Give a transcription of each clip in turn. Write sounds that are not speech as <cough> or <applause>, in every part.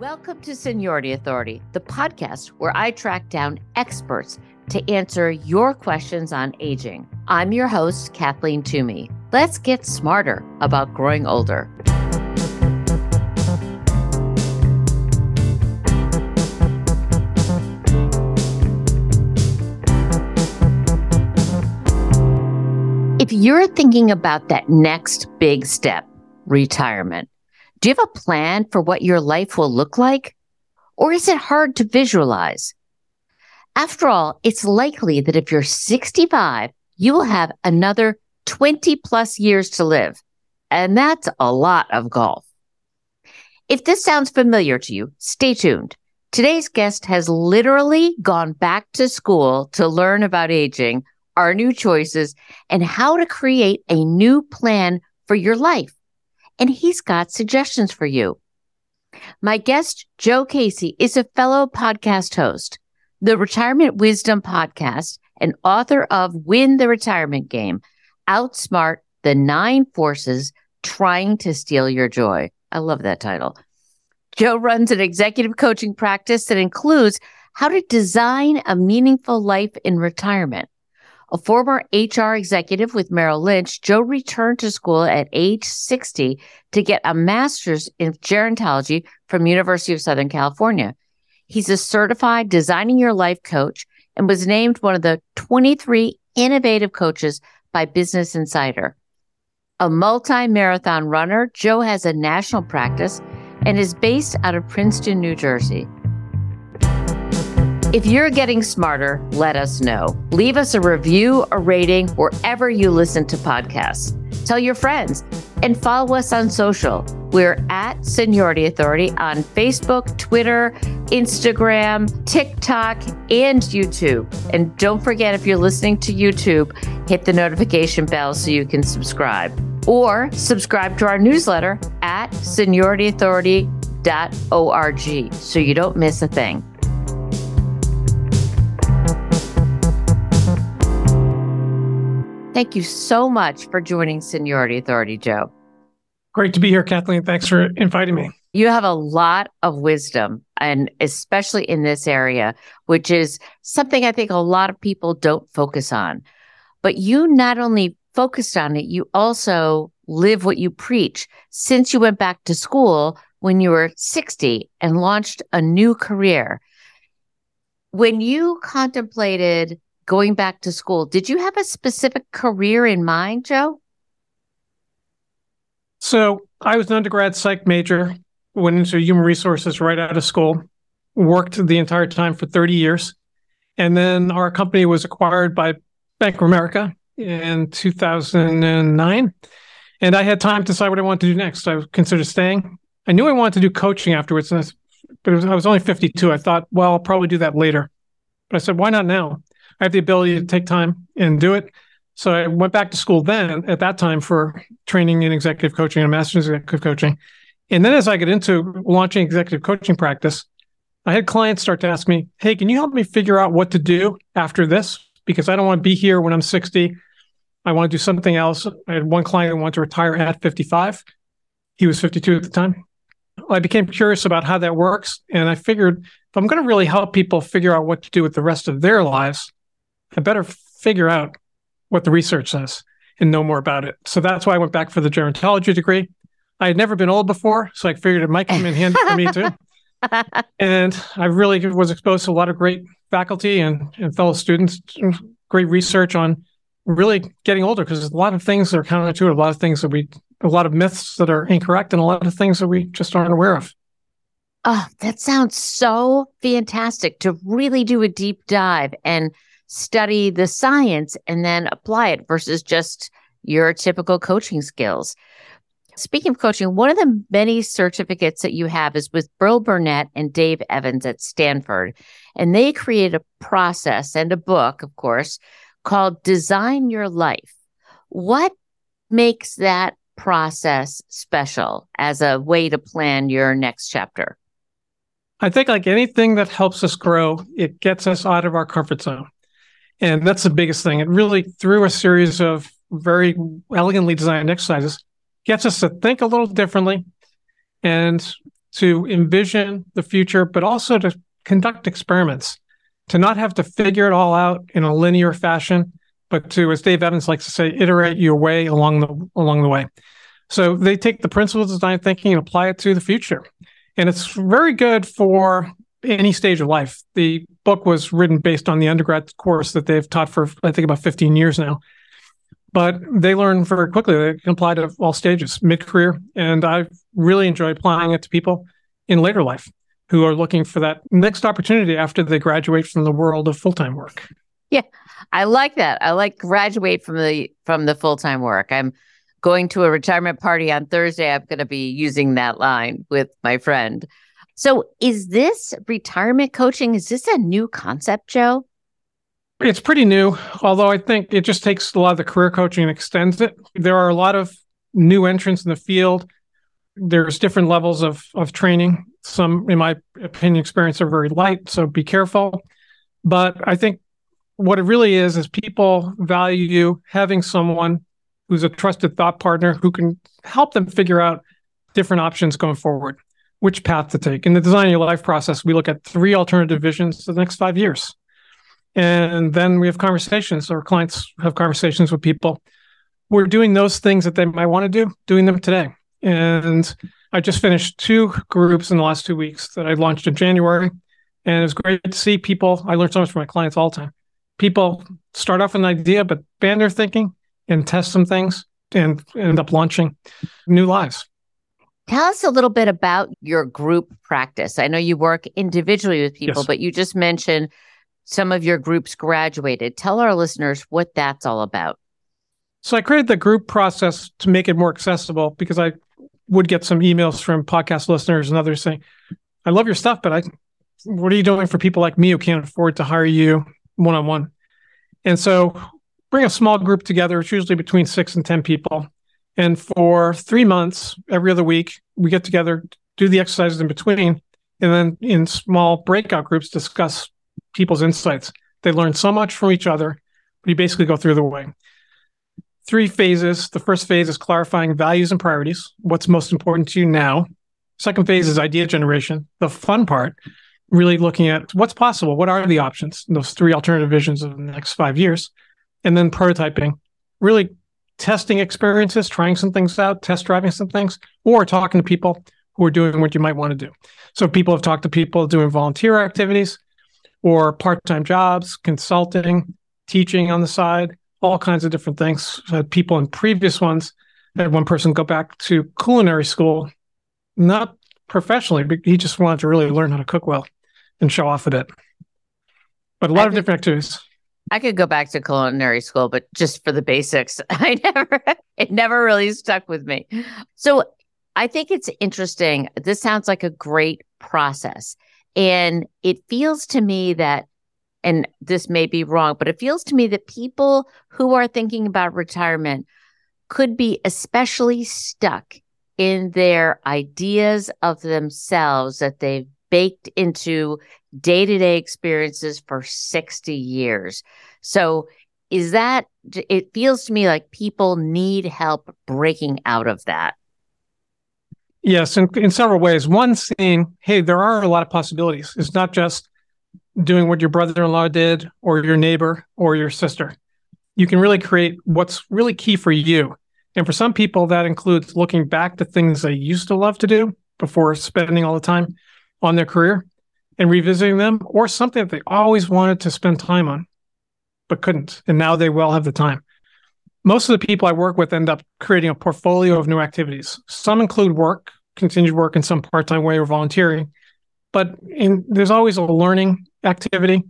Welcome to Seniority Authority, the podcast where I track down experts to answer your questions on aging. I'm your host, Cathleen Toomey. Let's get smarter about growing older. If you're thinking about that next big step, retirement, do you have a plan for what your life will look like? Or is it hard to visualize? After all, it's likely that if you're 65, you will have another 20 plus years to live. And that's a lot of golf. If this sounds familiar to you, stay tuned. Today's guest has literally gone back to school to learn about aging, our new choices, and how to create a new plan for your life and he's got suggestions for you. My guest, Joe Casey, is a fellow podcast host, the Retirement Wisdom podcast, and author of Win the Retirement Game, Outsmart the Nine Forces Trying to Steal Your Joy. I love that title. Joe runs an executive coaching practice that includes how to design a meaningful life in retirement a former HR executive with Merrill Lynch, Joe returned to school at age 60 to get a master's in gerontology from University of Southern California. He's a certified designing your life coach and was named one of the 23 innovative coaches by Business Insider. A multi-marathon runner, Joe has a national practice and is based out of Princeton, New Jersey. If you're getting smarter, let us know. Leave us a review, a rating, wherever you listen to podcasts. Tell your friends and follow us on social. We're at Seniority Authority on Facebook, Twitter, Instagram, TikTok, and YouTube. And don't forget, if you're listening to YouTube, hit the notification bell so you can subscribe. Or subscribe to our newsletter at seniorityauthority.org so you don't miss a thing. Thank you so much for joining Seniority Authority, Joe. Great to be here, Cathleen. Thanks for inviting me. You have a lot of wisdom, and especially in this area, which is something I think a lot of people don't focus on. But you not only focused on it, you also live what you preach since you went back to school when you were 60 and launched a new career. When you contemplated going back to school. Did you have a specific career in mind, Joe? So I was an undergrad psych major, went into human resources right out of school, worked the entire time for 30 years. And then our company was acquired by Bank of America in 2009. And I had time to decide what I wanted to do next. I considered staying. I knew I wanted to do coaching afterwards, but was, I was only 52. I thought, well, I'll probably do that later. But I said, why not now? I have the ability to take time and do it. So I went back to school then at that time for training in executive coaching and master's executive coaching. And then as I get into launching executive coaching practice, I had clients start to ask me, Hey, can you help me figure out what to do after this? Because I don't want to be here when I'm 60. I want to do something else. I had one client who wanted to retire at 55. He was 52 at the time. I became curious about how that works. And I figured if I'm going to really help people figure out what to do with the rest of their lives, I better figure out what the research says and know more about it. So that's why I went back for the gerontology degree. I had never been old before, so I figured it might come in handy for me too. <laughs> and I really was exposed to a lot of great faculty and, and fellow students, great research on really getting older because there's a lot of things that are counterintuitive, a lot of things that we, a lot of myths that are incorrect, and a lot of things that we just aren't aware of. Oh, that sounds so fantastic to really do a deep dive and study the science and then apply it versus just your typical coaching skills. Speaking of coaching, one of the many certificates that you have is with Bill Burnett and Dave Evans at Stanford. And they create a process and a book, of course, called Design Your Life. What makes that process special as a way to plan your next chapter? I think, like anything that helps us grow, it gets us out of our comfort zone. And that's the biggest thing. It really, through a series of very elegantly designed exercises, gets us to think a little differently and to envision the future, but also to conduct experiments, to not have to figure it all out in a linear fashion, but to, as Dave Evans likes to say, iterate your way along the along the way. So they take the principles of design thinking and apply it to the future. And it's very good for any stage of life. The book was written based on the undergrad course that they've taught for, I think, about 15 years now. But they learn very quickly. They can apply to all stages, mid career. And I really enjoy applying it to people in later life who are looking for that next opportunity after they graduate from the world of full time work. Yeah, I like that. I like graduate from the from the full time work. I'm going to a retirement party on Thursday. I'm going to be using that line with my friend. So, is this retirement coaching? Is this a new concept, Joe? It's pretty new, although I think it just takes a lot of the career coaching and extends it. There are a lot of new entrants in the field. There's different levels of of training. Some, in my opinion, experience are very light, so be careful. But I think what it really is is people value you having someone who's a trusted thought partner who can help them figure out different options going forward, which path to take. In the design your life process, we look at three alternative visions for the next five years. And then we have conversations, or clients have conversations with people. We're doing those things that they might want to do, doing them today. And I just finished two groups in the last two weeks that I launched in January. And it was great to see people. I learned so much from my clients all the time. People start off with an idea, but ban their thinking and test some things and end up launching new lives. Tell us a little bit about your group practice. I know you work individually with people, Yes. but you just mentioned some of your groups graduated. Tell our listeners what that's all about. So I created the group process to make it more accessible because I would get some emails from podcast listeners and others saying, I love your stuff, but I what are you doing for people like me who can't afford to hire you one on one? And so bring a small group together. It's usually between six and 10 people. And for three months, every other week, we get together, do the exercises in between, and then in small breakout groups, discuss people's insights. They learn so much from each other, but you basically go through the way. Three phases. The first phase is clarifying values and priorities. What's most important to you now? Second phase is idea generation. The fun part, really looking at what's possible. What are the options? Those three alternative visions of the next five years and then prototyping, really testing experiences, trying some things out, test driving some things, or talking to people who are doing what you might want to do. So people have talked to people doing volunteer activities or part-time jobs, consulting, teaching on the side, all kinds of different things. So people in previous ones. Had one person go back to culinary school, not professionally, but he just wanted to really learn how to cook well and show off a bit. But a lot I of think- different activities. I could go back to culinary school, but just for the basics. <laughs> I never, it never really stuck with me. So I think it's interesting. This sounds like a great process. And it feels to me that, and this may be wrong, but it feels to me that people who are thinking about retirement could be especially stuck in their ideas of themselves that they've baked into day to day experiences for 60 years. So, is that it feels to me like people need help breaking out of that? Yes, in, in several ways. One, seeing, hey, there are a lot of possibilities. It's not just doing what your brother in law did or your neighbor or your sister. You can really create what's really key for you. And for some people, that includes looking back to things they used to love to do before spending all the time on their career and revisiting them, or something that they always wanted to spend time on but couldn't. And now they will have the time. Most of the people I work with end up creating a portfolio of new activities. Some include work, continued work in some part time way or volunteering, but in, there's always a learning activity.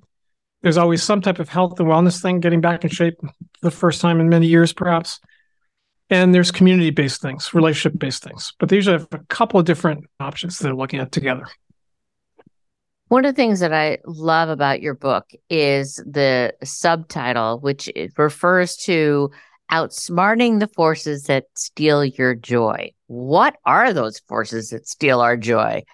There's always some type of health and wellness thing, getting back in shape the first time in many years, perhaps. And there's community based things, relationship based things. But they usually have a couple of different options they're looking at together. One of the things that I love about your book is the subtitle, which refers to outsmarting the forces that steal your joy. What are those forces that steal our joy?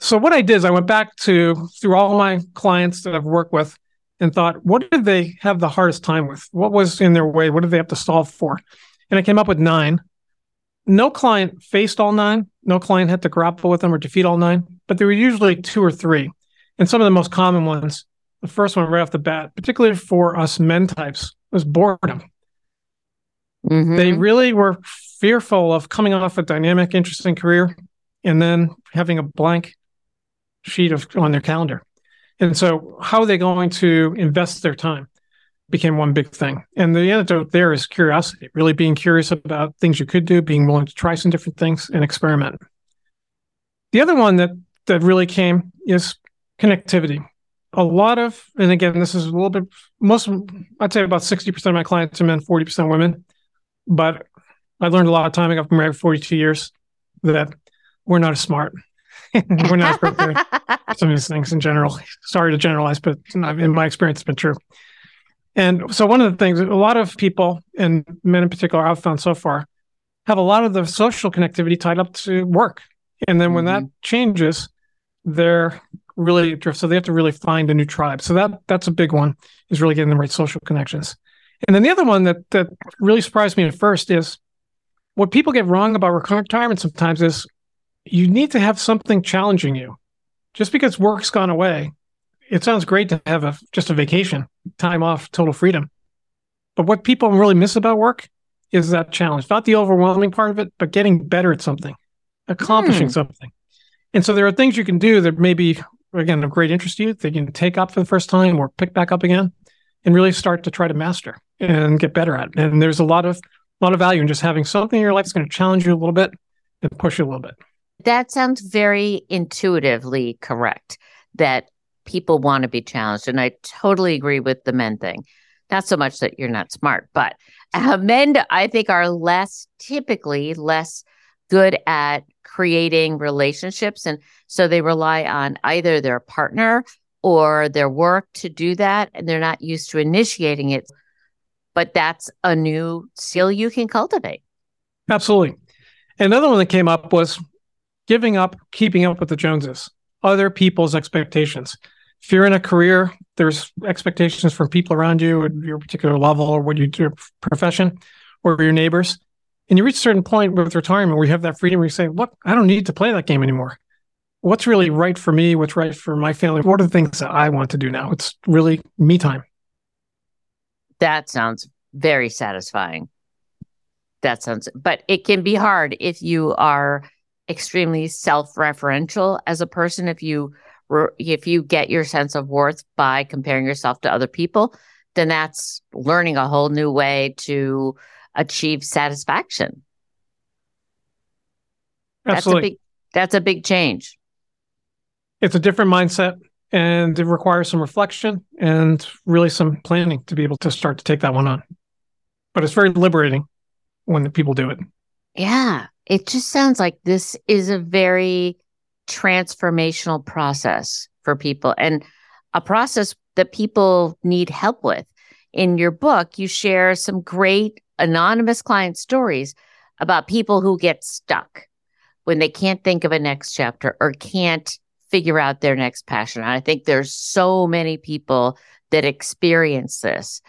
So what I did is I went back to through all my clients that I've worked with and thought, what did they have the hardest time with? What was in their way? What did they have to solve for? And I came up with nine. no client faced all nine. No client had to grapple with them or defeat all nine, but there were usually two or three. And some of the most common ones, the first one right off the bat, particularly for us men types, was boredom. Mm-hmm. They really were fearful of coming off a dynamic, interesting career and then having a blank sheet of on their calendar. And so, how are they going to invest their time? Became one big thing. And the antidote there is curiosity, really being curious about things you could do, being willing to try some different things and experiment. The other one that that really came is connectivity. A lot of, and again, this is a little bit most I'd say about 60% of my clients are men, 40% women. But I learned a lot of time. I got married 42 years that we're not as smart. <laughs> we're not prepared some of these things in general. Sorry to generalize, but in my experience, it's been true. And so, one of the things, a lot of people, and men in particular, I've found so far, have a lot of the social connectivity tied up to work. And then when mm-hmm. that changes, they're really So they have to really find a new tribe. So that that's a big one is really getting the right social connections. And then the other one that that really surprised me at first is what people get wrong about retirement sometimes is you need to have something challenging you. Just because work's gone away, it sounds great to have a just a vacation, time off, total freedom. But what people really miss about work is that challenge, not the overwhelming part of it, but getting better at something, accomplishing hmm. something. And so there are things you can do that maybe again of great interest to you that you can take up for the first time or pick back up again and really start to try to master and get better at. And there's a lot of a lot of value in just having something in your life that's going to challenge you a little bit and push you a little bit. That sounds very intuitively correct that people want to be challenged. And I totally agree with the men thing. Not so much that you're not smart, but uh, men, I think, are less typically less good at creating relationships. And so they rely on either their partner or their work to do that. And they're not used to initiating it. But that's a new skill you can cultivate. Absolutely. Another one that came up was giving up keeping up with the Joneses, other people's expectations. If you're in a career, there's expectations from people around you at your particular level or what you do profession or your neighbors. And you reach a certain point with retirement where you have that freedom where you say, look, I don't need to play that game anymore. What's really right for me? What's right for my family? What are the things that I want to do now? It's really me time. That sounds very satisfying. That sounds, but it can be hard if you are extremely self-referential as a person if you if you get your sense of worth by comparing yourself to other people then that's learning a whole new way to achieve satisfaction Absolutely. that's a big that's a big change it's a different mindset and it requires some reflection and really some planning to be able to start to take that one on but it's very liberating when the people do it yeah it just sounds like this is a very transformational process for people and a process that people need help with. In your book, you share some great anonymous client stories about people who get stuck when they can't think of a next chapter or can't figure out their next passion. And I think there's so many people that experience this.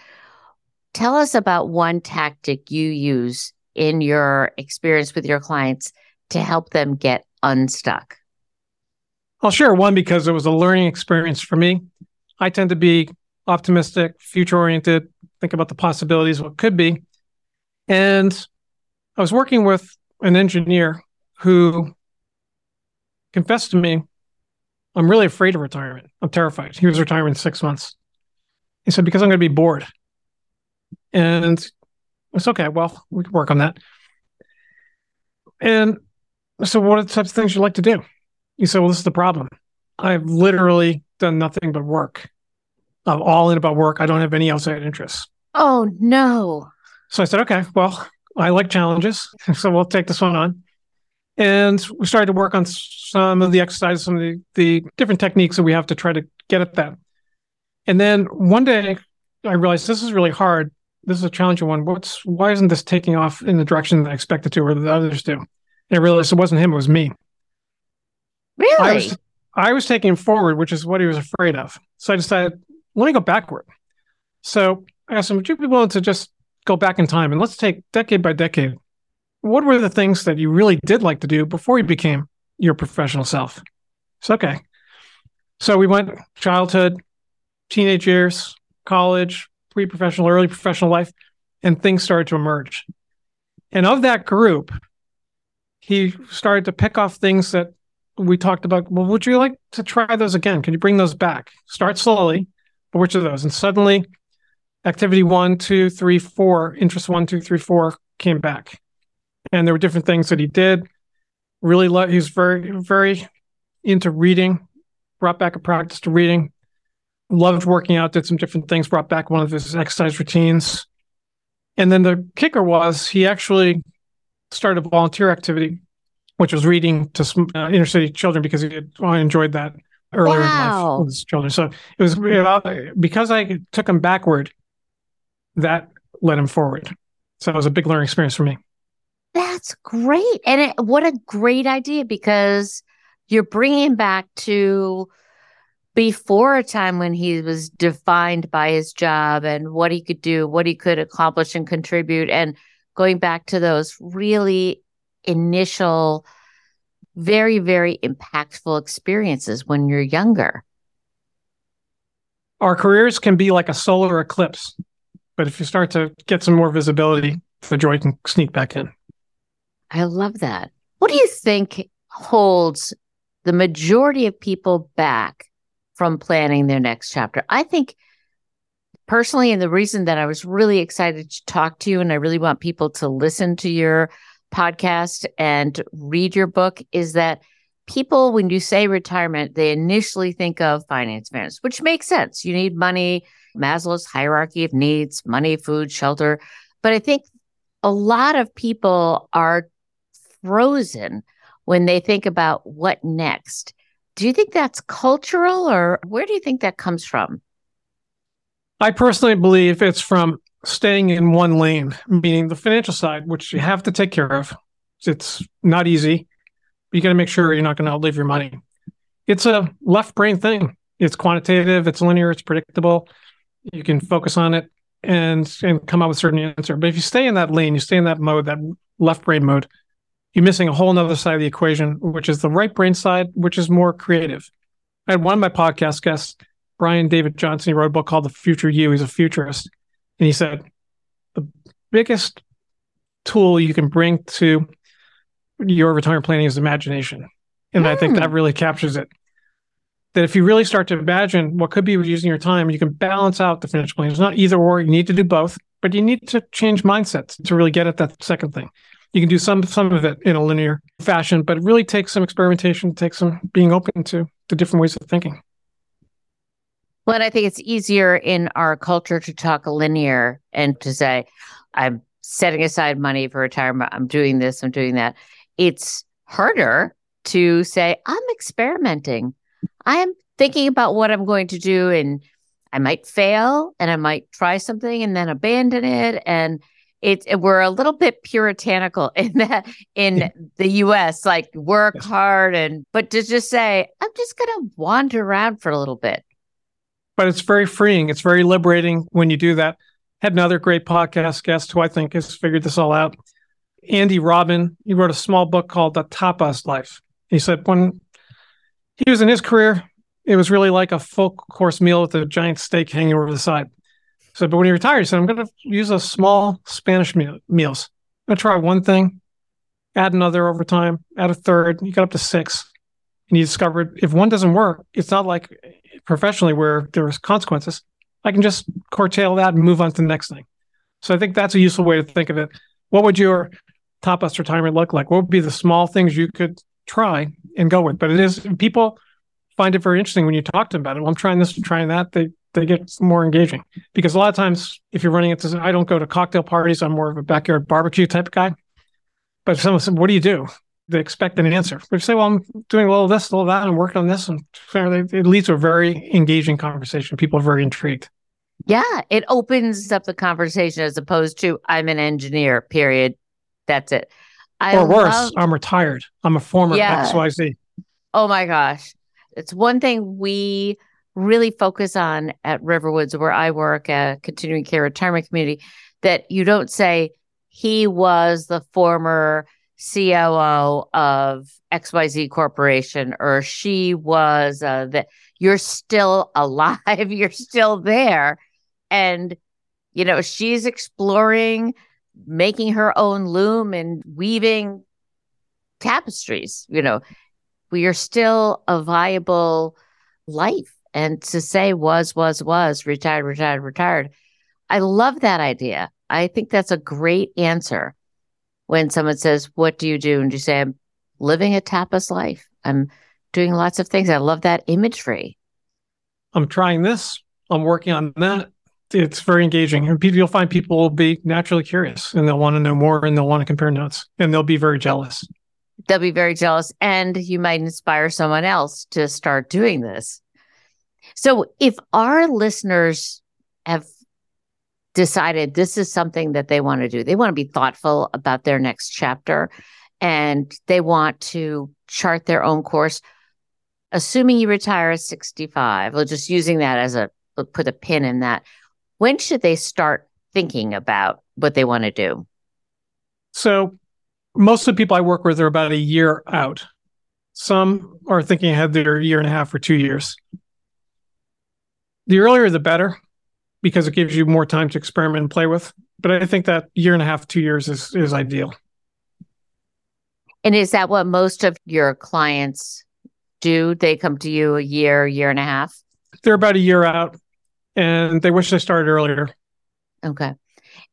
Tell us about one tactic you use in your experience with your clients to help them get unstuck? I'll share one because it was a learning experience for me. I tend to be optimistic, future oriented, think about the possibilities, what could be. And I was working with an engineer who confessed to me, I'm really afraid of retirement. I'm terrified. He was retiring in six months. He said, because I'm going to be bored. And it's okay. Well, we can work on that. And so, what are the types of things you like to do? You say, well, this is the problem. I've literally done nothing but work. I'm all in about work. I don't have any outside interests. Oh, no. So I said, okay, well, I like challenges. <laughs> So we'll take this one on. And we started to work on some of the exercises, some of the, the different techniques that we have to try to get at that. And then one day I realized this is really hard this is a challenging one. What's why isn't this taking off in the direction that I expected to or the others do? And I realized it wasn't him, it was me. Really? I was, I was taking him forward, which is what he was afraid of. So I decided, let me go backward. So I asked him, would you be willing to just go back in time and let's take decade by decade what were the things that you really did like to do before you became your professional self? It's okay. So we went childhood, teenage years, college, pre professional, early professional life, and things started to emerge. And of that group, he started to pick off things that we talked about. Well, would you like to try those again? Can you bring those back? Start slowly, which of those? And suddenly, activity one, two, three, four, interest one, two, three, four came back. And there were different things that he did. Really, lo- he was very, very into reading, brought back a practice to reading, loved working out, did some different things, brought back one of his exercise routines. And then the kicker was he actually started a volunteer activity, which was reading to uh, inner city children because he had, well, I enjoyed that earlier wow. in life with his children. So it was know, because I took him backward, that led him forward. So it was a big learning experience for me. That's great. And it, what a great idea because you're bringing back to before a time when he was defined by his job and what he could do, what he could accomplish and contribute, and going back to those really initial, very, very impactful experiences when you're younger. Our careers can be like a solar eclipse, but if you start to get some more visibility, the joy can sneak back in. I love that. What do you think holds the majority of people back from planning their next chapter. I think personally, and the reason that I was really excited to talk to you and I really want people to listen to your podcast and read your book is that people, when you say retirement, they initially think of finance fairness, which makes sense. You need money, Maslow's hierarchy of needs, money, food, shelter. But I think a lot of people are frozen when they think about what next. Do you think that's cultural or where do you think that comes from? I personally believe it's from staying in one lane, meaning the financial side, which you have to take care of. It's not easy. You got to make sure you're not going to outlive your money. It's a left brain thing. It's quantitative, it's linear, it's predictable. You can focus on it and and come up with a certain answer. But if you stay in that lane, you stay in that mode, that left brain mode, you're missing a whole other side of the equation, which is the right brain side, which is more creative. I had one of my podcast guests, Brian David Johnson, he wrote a book called The Future You. He's a futurist. And he said, the biggest tool you can bring to your retirement planning is imagination. And mm. I think that hmm. really captures it. That if you really start to imagine what could be using your time, you can balance out the financial planning. It's not either or, you need to do both, but you need to change mindsets to really get at that second thing you can do some some of it in a linear fashion, but it really takes some experimentation, takes some being open to the different ways of thinking. Well, and I think it's easier in our culture to talk linear and to say, I'm setting aside money for retirement, I'm doing this, I'm doing that. It's harder to say, I'm experimenting. I am thinking about what I'm going to do and I might fail and I might try something and then abandon it. And it's we're a little bit puritanical <laughs> in that in yeah. the US like work yes. hard and but to just say I'm just going to wander around for a little bit but it's very freeing it's very liberating when you do that had another great podcast guest who I think has figured this all out Andy Robin he wrote a small book called The Tapas Life he said when he was in his career it was really like a full course meal with a giant steak hanging over the side so, but when he retired, he said, I'm going to use a small Spanish meal, meals. I'm going to try one thing, add another over time, add a third. You got up to six. And he discovered if one doesn't work, it's not like professionally where there's consequences. I can just curtail that and move on to the next thing. So I think that's a useful way to think of it. What would your Tapas retirement look like? What would be the small things you could try and go with? But it is people find it very interesting when you talk to them about it. Well, I'm trying this, trying that. They they get more engaging because a lot of times if you're running into I don't go to cocktail parties, I'm more of a backyard barbecue type of guy. But if someone said, What do you do? They expect an answer. But you say, Well, I'm doing a little this, a little that, I'm working on this, and it leads to a very engaging conversation. People are very intrigued. Yeah, it opens up the conversation as opposed to I'm an engineer, period. That's it. I or worse, love... I'm retired. I'm a former yeah. XYZ. Oh my gosh. It's one thing we really focus on at Riverwoods, where I work at Continuing Care Retirement Community, that you don't say, he was the former COO of XYZ Corporation, or she was uh, that you're still <laughs> alive, you're still there. And, you know, she's exploring making her own loom and weaving tapestries. You know, we are still a viable life. And to say was, was, was, retired, retired, retired. I love that idea. I think that's a great answer when someone says, What do you do? And you say, I'm living a tapas life. I'm doing lots of things. I love that imagery. I'm trying this. I'm working on that. It's very engaging. And people, you'll find people will be naturally curious and they'll want to know more and they'll want to compare notes and they'll be very jealous. They'll be very jealous. And you might inspire someone else to start doing this. So if our listeners have decided this is something that they want to do. They want to be thoughtful about their next chapter and they want to chart their own course. Assuming you retire at 65, or just using that as a put a pin in that, when should they start thinking about what they want to do? So, most of the people I work with are about a year out. Some are thinking ahead, they're a year and a half or two years. The earlier, the better because it gives you more time to experiment and play with. But I think that year and a half, two years is is ideal. And is that what most of your clients do? They come to you a year, year and a half? They're about a year out and they wish they started earlier. Okay.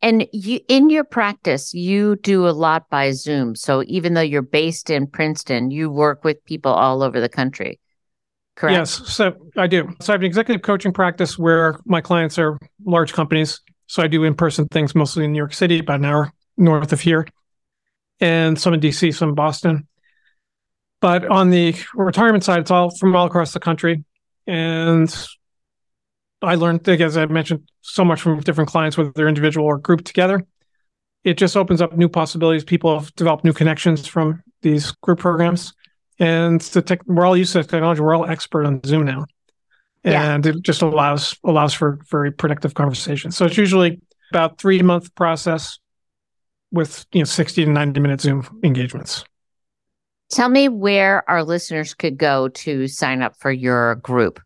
And you in your practice, you do a lot by Zoom. So even though you're based in Princeton, you work with people all over the country correct? Yes. So I do. So I have an executive coaching practice where my clients are large companies. So I do in person things mostly in New York City, about an hour north of here, and some in DC, some in Boston. But on the retirement side, it's all from all across the country. And I learned, as I mentioned, so much from different clients, whether they're individual or grouped together. It just opens up new possibilities. People have developed new connections from these group programs and the tech, we're all used to technology. We're all expert on Zoom now, and yeah. it just allows allows for very productive conversations. So it's usually about three month process with you know sixty to ninety minute Zoom engagements. Tell me where our listeners could go to sign up for your group.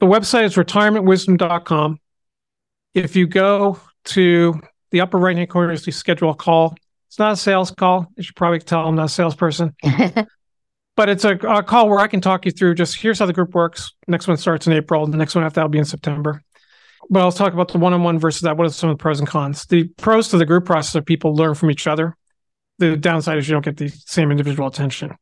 The website is retirementwisdom.com. If you go to the upper right hand corner, you see schedule a call. It's not a sales call. You should probably tell I'm not a salesperson. <laughs> but it's a, a, call where I can talk you through just here's how the group works. Next one starts in April. The next one after that will be in September. But I'll talk about the one on one versus that. What are some of the pros and cons? The pros to the group process are people learn from each other. The downside is you don't get the same individual attention.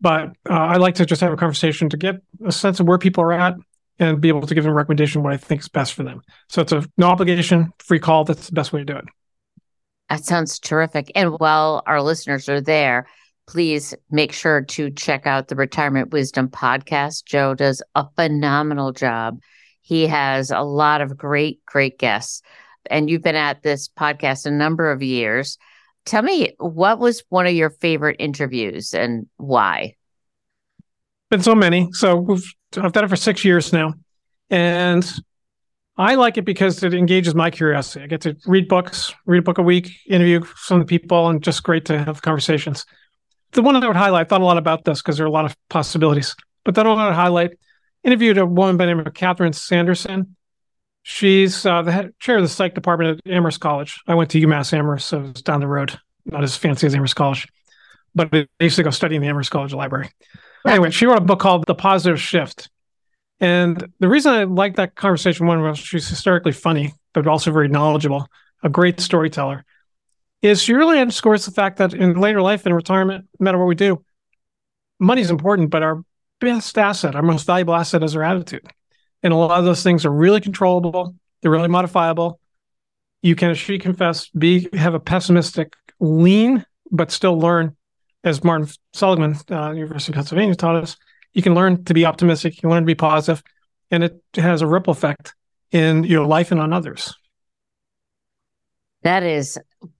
But uh, I like to just have a conversation to get a sense of where people are at and be able to give them a recommendation what I think is best for them. So it's a no obligation, free call. That's the best way to do it. That sounds terrific. And while our listeners are there, please make sure to check out the Retirement Wisdom podcast. Joe does a phenomenal job. He has a lot of great, great guests. And you've been at this podcast a number of years. Tell me, what was one of your favorite interviews and why? Been so many. So we've, I've done it for six years now. And I like it because it engages my curiosity. I get to read books, read a book a week, interview some of the people, and just great to have conversations the one that I would highlight, I thought a lot about this because there are a lot of possibilities, but that I would highlight interviewed a woman by the name of Catherine Sanderson. She's uh, the head, chair of the psych department at Amherst College. I went to UMass Amherst, so it's down the road, not as fancy as Amherst College, but I used to go study in the Amherst College library. Anyway, she wrote a book called The Positive Shift. And the reason I like that conversation, one was she's hysterically funny, but also very knowledgeable, a great storyteller is she really underscores the fact that in later life and retirement, no matter what we do, money is important, but our best asset, our most valuable asset is our attitude. And a lot of those things are really controllable, they're really modifiable. You can, she confess, be have a pessimistic lean, but still learn, as Martin Seligman, uh, University of Pennsylvania, taught us, you can learn to be optimistic, you can learn to be positive, and it has a ripple effect in your life and on others. That is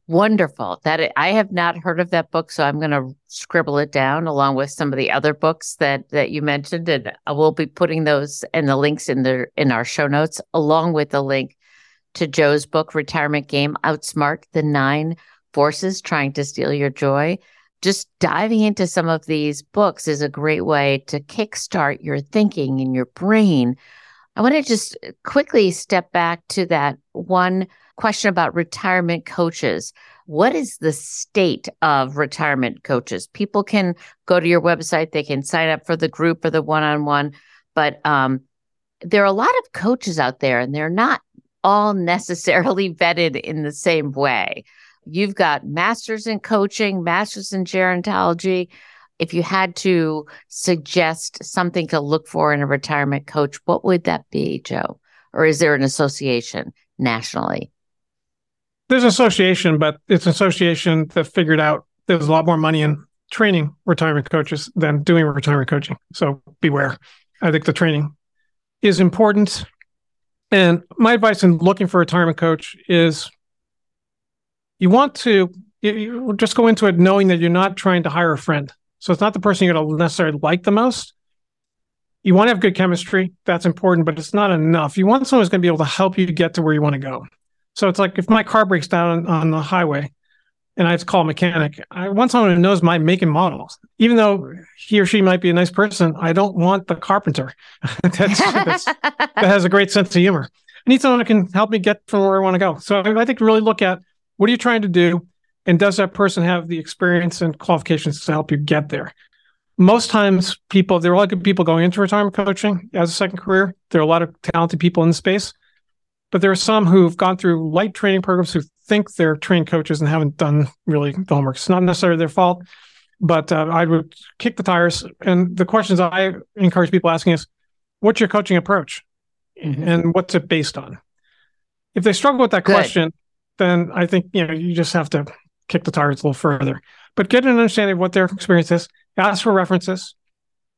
wonderful. That I have not heard of that book, so I'm going to scribble it down along with some of the other books that that you mentioned, and I will be putting those and the links in the in our show notes, along with the link to Joe's book, Retirement Game Outsmart the Nine Forces Trying to Steal Your Joy. Just diving into some of these books is a great way to kickstart your thinking in your brain. I want to just quickly step back to that one question about retirement coaches. What is the state of retirement coaches? People can go to your website, they can sign up for the group or the one on one, but um, there are a lot of coaches out there and they're not all necessarily <laughs> vetted in the same way. You've got masters in coaching, masters in gerontology. If you had to suggest something to look for in a retirement coach, what would that be, Joe? Or is there an association nationally? There's an association, but it's an association that figured out there's a lot more money in training retirement coaches than doing retirement coaching. So beware. I think the training is important. And my advice in looking for a retirement coach is you want to you just go into it knowing that you're not trying to hire a friend. So it's not the person you're going to necessarily like the most. You want to have good chemistry. That's important, but it's not enough. You want someone who's going to be able to help you get to where you want to go. So it's like if my car breaks down on the highway and I have to call a mechanic, I want someone who knows my make and models. Even though he or she might be a nice person, I don't want the carpenter <laughs> that's, that's, that has a great sense of humor. I need someone who can help me get from where I want to go. So I think really look at what are you trying to do? And does that person have the experience and qualifications to help you get there? Most times, people, there are a lot of people going into retirement coaching as a second career. There are a lot of talented people in the space. But there are some who've gone through light training programs who think they're trained coaches and haven't done really the homework. It's not necessarily their fault, but uh, I would kick the tires. And the questions I encourage people asking is, what's your coaching approach? Mm-hmm. And what's it based on? If they struggle with that Good. question, then I think you know you just have to kick the tires a little further. But get an understanding of what their experience is. Ask for references,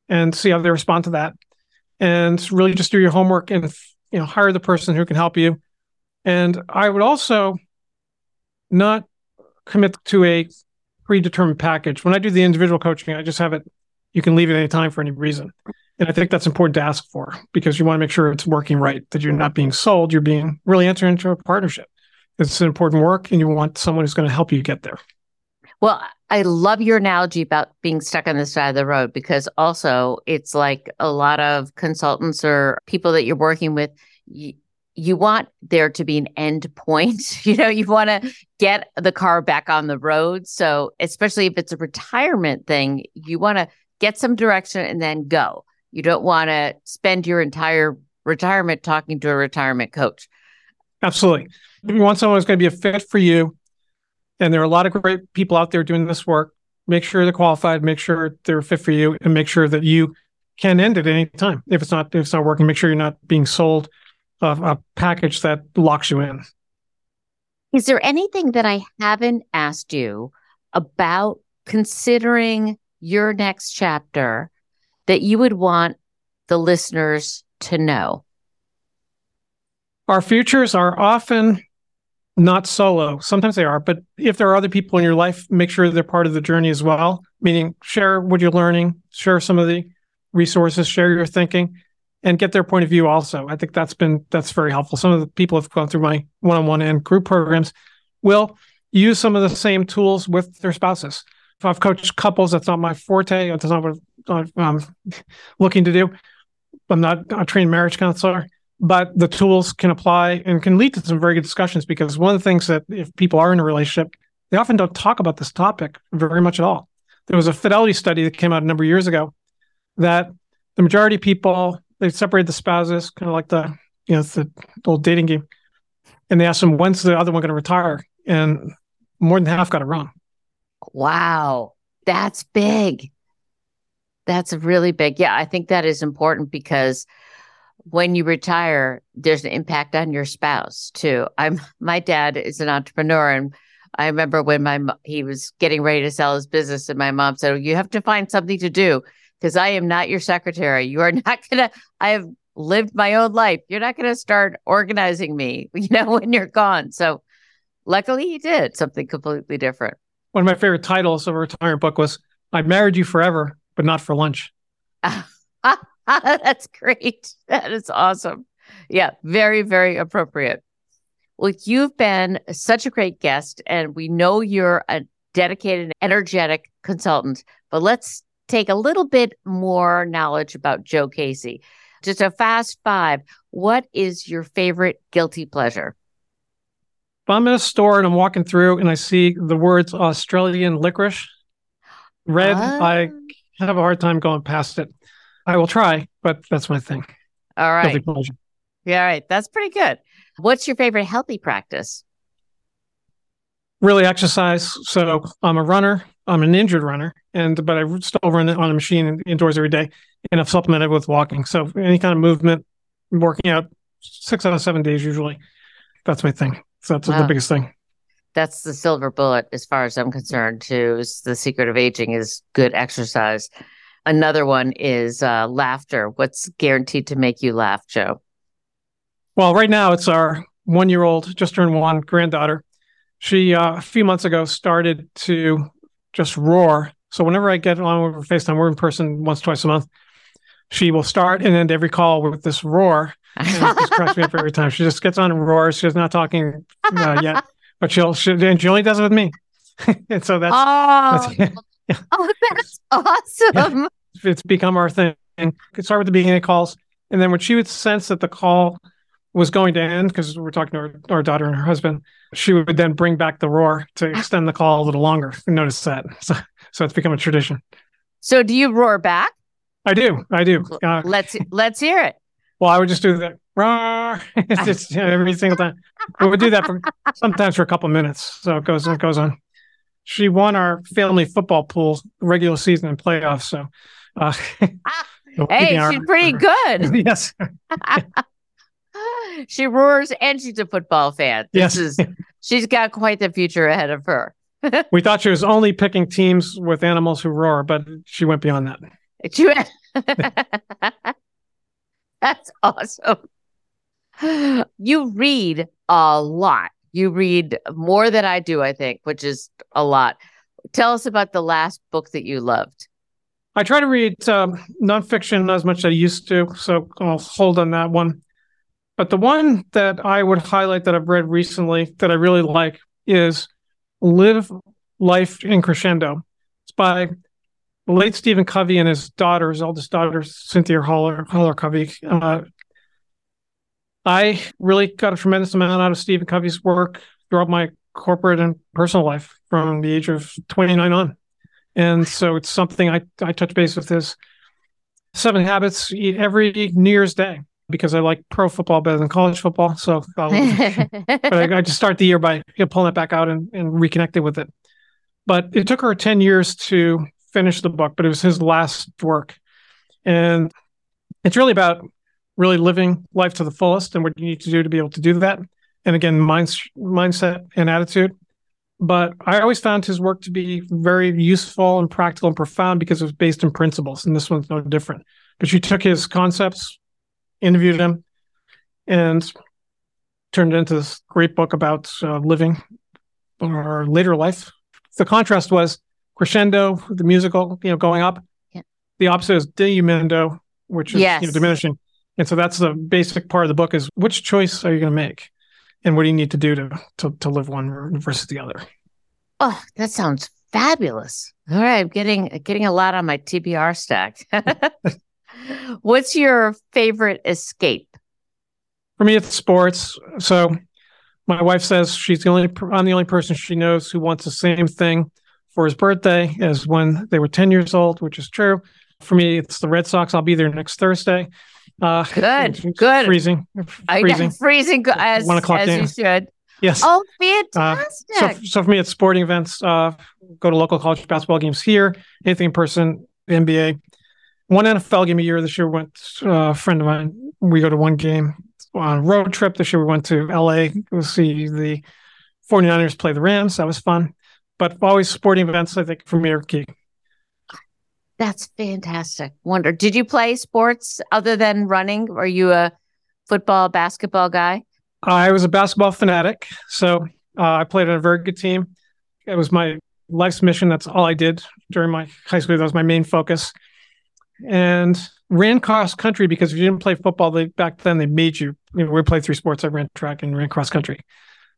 and see how they respond to that. And really just do your homework and you know hire the person who can help you and i would also not commit to a predetermined package when i do the individual coaching i just have it you can leave at any time for any reason and i think that's important to ask for because you want to make sure it's working right that you're not being sold you're being really entering into a partnership it's an important work and you want someone who's going to help you get there well, I love your analogy about being stuck on the side of the road because also it's like a lot of consultants or people that you're working with. You, you want there to be an end point. <laughs> You know, you want to get the car back on the road. So, especially if it's a retirement thing, you want to get some direction and then go. You don't want to spend your entire retirement talking to a retirement coach. Absolutely. If you want someone who's going to be a fit for you and there are a lot of great people out there doing this work. Make sure they're qualified, make sure they're fit for you, and make sure that you can end at any time. If it's not if it's not working, make sure you're not being sold a, a package that locks you in. Is there anything that I haven't asked you about considering your next chapter that you would want the listeners to know? Our futures are often not solo. Sometimes they are, but if there are other people in your life, make sure they're part of the journey as well. Meaning, share what you're learning, share some of the resources, share your thinking, and get their point of view. Also, I think that's been that's very helpful. Some of the people have gone through my one-on-one and group programs will use some of the same tools with their spouses. If I've coached couples, that's not my forte. That's not what I'm looking to do. I'm not a trained marriage counselor but the tools can apply and can lead to some very good discussions because one of the things that if people are in a relationship, they often don't talk about this topic very much at all. There was a fidelity study that came out a number of years ago that the majority of people they separated the spouses, kind of like the you know the old dating game, and they asked them when's the other one going to retire, and more than half got it wrong. Wow, that's big. That's really big. Yeah, I think that is important because when you retire, there's an impact on your spouse too. I'm my dad is an entrepreneur, and I remember when my he was getting ready to sell his business, and my mom said, "You have to find something to do because I am not your secretary. You are <laughs> not gonna. I have lived my own life. You're not gonna start organizing me, <laughs> you know, when you're gone." So, luckily, he did something completely different. One of my favorite titles of a retirement book was "I married you forever, but not for lunch." <laughs> <laughs> That's great. That is awesome. Yeah, very, very appropriate. Well, you've been such a great guest, and we know you're a dedicated, energetic consultant. But let's take a little bit more knowledge about Joe Casey. Just a fast five. What is your favorite guilty pleasure? If I'm in a store and I'm walking through and I see the words Australian licorice red, uh, I have a hard time going past it. I will try, but that's my thing. All right. Yeah, all right. That's pretty good. What's your favorite healthy practice? Really exercise. So I'm a runner. I'm an injured runner, and but I still run on a machine indoors every day, and I've supplemented with walking. So any kind of movement, working out six out of seven days usually. That's my thing. So that's wow. the biggest thing. That's the silver bullet, as far as I'm concerned. Too is the secret of aging is good exercise. Another one is uh, laughter. What's guaranteed to make you laugh, Joe? Well, right now it's our one year old, just turned one granddaughter. She, uh, a few months ago, started to just roar. So whenever I get on over FaceTime, we're in person once, twice a month. She will start and end every call with this roar. And it just cracks me up every time. She just gets on and roars. She's not talking uh, yet, but she'll, she, and she only does it with me. <laughs> and so that's, oh, that's. <laughs> oh, that's awesome. It's become our thing. It start with the beginning of calls. And then when she would sense that the call was going to end because we're talking to our, our, daughter and her husband, she would then bring back the roar to <gasps> extend the call a little longer. Notice that. So, so it's become a tradition. So do you roar back? I do. I do. Uh, let's let's hear it. Well, I would just do that roar <laughs> it's just, you know, every single time. We would do that for sometimes for a couple minutes. So it goes it goes on. She won our family football pool regular season and playoffs. So, uh, <laughs> hey, she's pretty good. <laughs> yes <laughs> she roars and she's a football fan. This yes. is she's got quite the future ahead of her. we thought she was only picking teams with animals who roar, but she went beyond that. She went... That's awesome. <gasps> You read a lot. You read more than I do, I think, which is a lot. Tell us about the last book that you loved. I try to read um, nonfiction as much as I used to, so I'll hold on that one. But the one that I would highlight that I've read recently that I really like is Live Life in Crescendo. It's by the late Stephen Covey and his daughter, his eldest daughter, Cynthia Haller, Haller Covey. Uh, I really got a tremendous amount out of Stephen Covey's work throughout my corporate and personal life from the age of 29 on. And so it's something I, I touch base with his seven habits every New Year's Day because I like pro football better than college football. So, uh, <laughs> but I, I, just start the year by pulling it back out and, and reconnecting with it. But it took her 10 years to finish the book, but it was his last work. And it's really about really living life to the fullest and what you need to do to be able to do that. And again, mind, mindset and attitude. But I always found his work to be very useful and practical and profound because it was based in principles. And this one's no different. But she took his concepts interviewed him, and turned into this great book about uh, living our later life. The contrast was crescendo, the musical, you know, going up. Yeah. The opposite is diminuendo, which is yes. you know, diminishing. And so that's the basic part of the book is which choice are you going to make? And what do you need to do to, to, to live one versus the other? Oh, that sounds fabulous. All right. I'm getting, getting a lot on my TBR stack. <laughs> What's your favorite escape? For me, it's sports. So my wife says she's the only I'm the only person she knows who wants the same thing for his birthday as when they were 10 years old, which is true. For me, it's the Red Sox. I'll be there next Thursday. Uh, good, good. Freezing, freezing, freezing. As, One o'clock as you should. Yes. Oh, fantastic. Uh, so, so for me, it's sporting events. Uh, go to local college basketball games here. Anything in person, NBA one NFL game a year. This year went uh, a friend of mine. We go to one game on a road trip. This year we went to LA to see the 49ers play the Rams. That was fun. But always sporting events, I think, for me are key. That's fantastic. Wonder, did you play sports other than running? Are you a football, basketball guy? I was a basketball fanatic. So uh, I played on a very good team. It was my life's mission. That's all I did during my high school. That was my main focus and ran cross country because if you didn't play football, they back then they made you. You know, we played three sports. I ran track and ran cross country.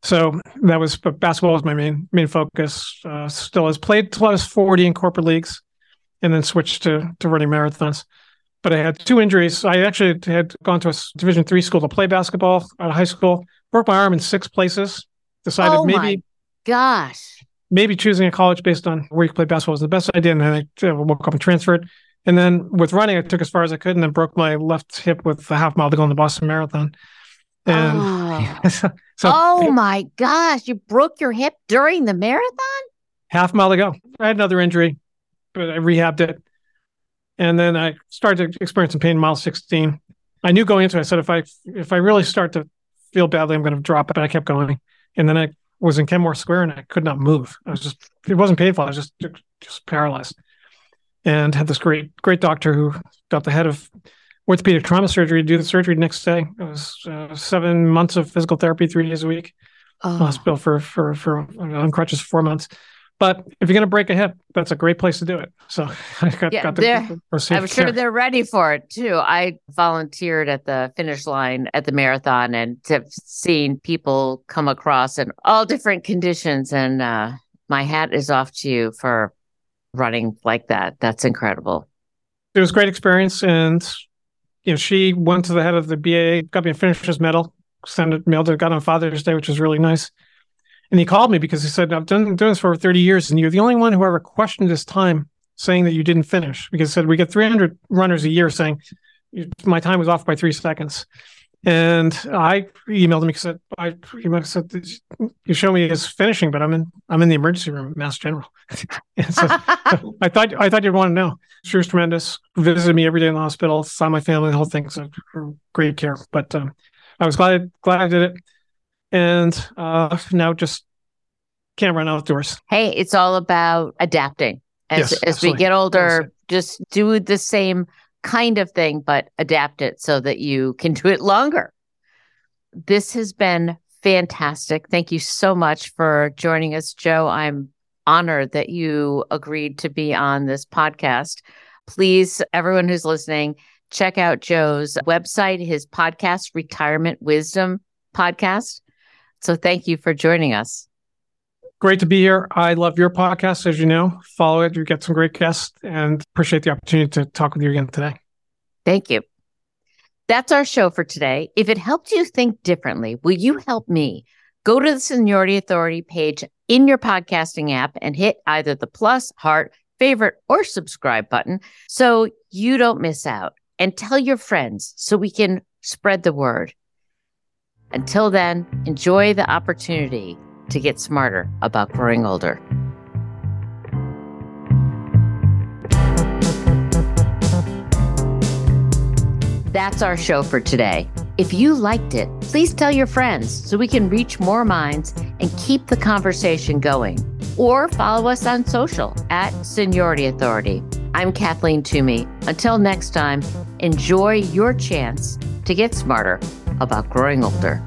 So that was but basketball was my main main focus. Uh, still has played till I was 40 in corporate leagues, and then switched to to running marathons. But I had two injuries. I actually had gone to a Division three school to play basketball out of high school. Broke my arm in six places. Decided oh maybe my gosh. maybe choosing a college based on where you could play basketball was the best idea. And then I woke up and transferred. And then with running, I took as far as I could, and then broke my left hip with a half mile to go in the Boston Marathon. And oh. <laughs> so, so oh my gosh, you broke your hip during the marathon? half mile to go. I had another injury, but I rehabbed it. And then I started to experience some pain in mile 16. I knew going into it, I said, if I if I really start to feel badly, I'm going to drop it. But I kept going. And then I was in Kenmore Square and I could not move. I was just, it wasn't painful. I was just, just paralyzed. And had this great, great doctor who got the head of orthopedic trauma surgery to do the surgery the next day. It was uh, seven months of physical therapy, three days a week Oh. hospital for for for on crutches for four months. But if you're going to break a hip, that's a great place to do it. So <laughs> I got, yeah, got the, the I'm sure they're ready for it too. I volunteered at the finish line at the marathon and have seen people come across in all different conditions. And uh, my hat is off to you for running like that. That's incredible. it was a great experience, and you know she went to the head of the BA, got me a finisher's medal, sent it mailed it, got on Father's Day, which was really nice. And he called me because he said, "I've done doing this for over 30 years, and you're the only one who ever questioned this time, saying that you didn't finish." Because he said we get 300 runners a year saying my time was off by three seconds. And I emailed him because I emailed said you show me as finishing, but I'm in I'm in the emergency room at Mass General. <laughs> so I thought I thought you'd want to know. She was tremendous. Visited me every day in the hospital. Saw my family. The whole thing. So great care. But um, I was glad glad I did it. And uh, now just can't run outdoors. hey, it's all about adapting. As, Yes, as we get older, just do the same kind of thing, but adapt it so that you can do it longer. This has been fantastic. Thank you so much for joining us, Joe. I'm honored that you agreed to be on this podcast. Please, everyone who's listening, check out Joe's website, his podcast, Retirement Wisdom Podcast. So thank you for joining us. Great to be here. I love your podcast, as you know. Follow it. You get some great guests, and appreciate the opportunity to talk with you again today. Thank you. That's our show for today. If it helped you think differently, will you help me? Go to the Seniority Authority page in your podcasting app and hit either the plus, heart, favorite, or subscribe button so you don't miss out. And tell your friends so we can spread the word. Until then, enjoy the opportunity to get smarter about growing older. That's our show for today. If you liked it, please tell your friends so we can reach more minds and keep the conversation going. Or follow us on social at Seniority Authority. I'm Cathleen Toomey. Until next time, enjoy your chance to get smarter about growing older.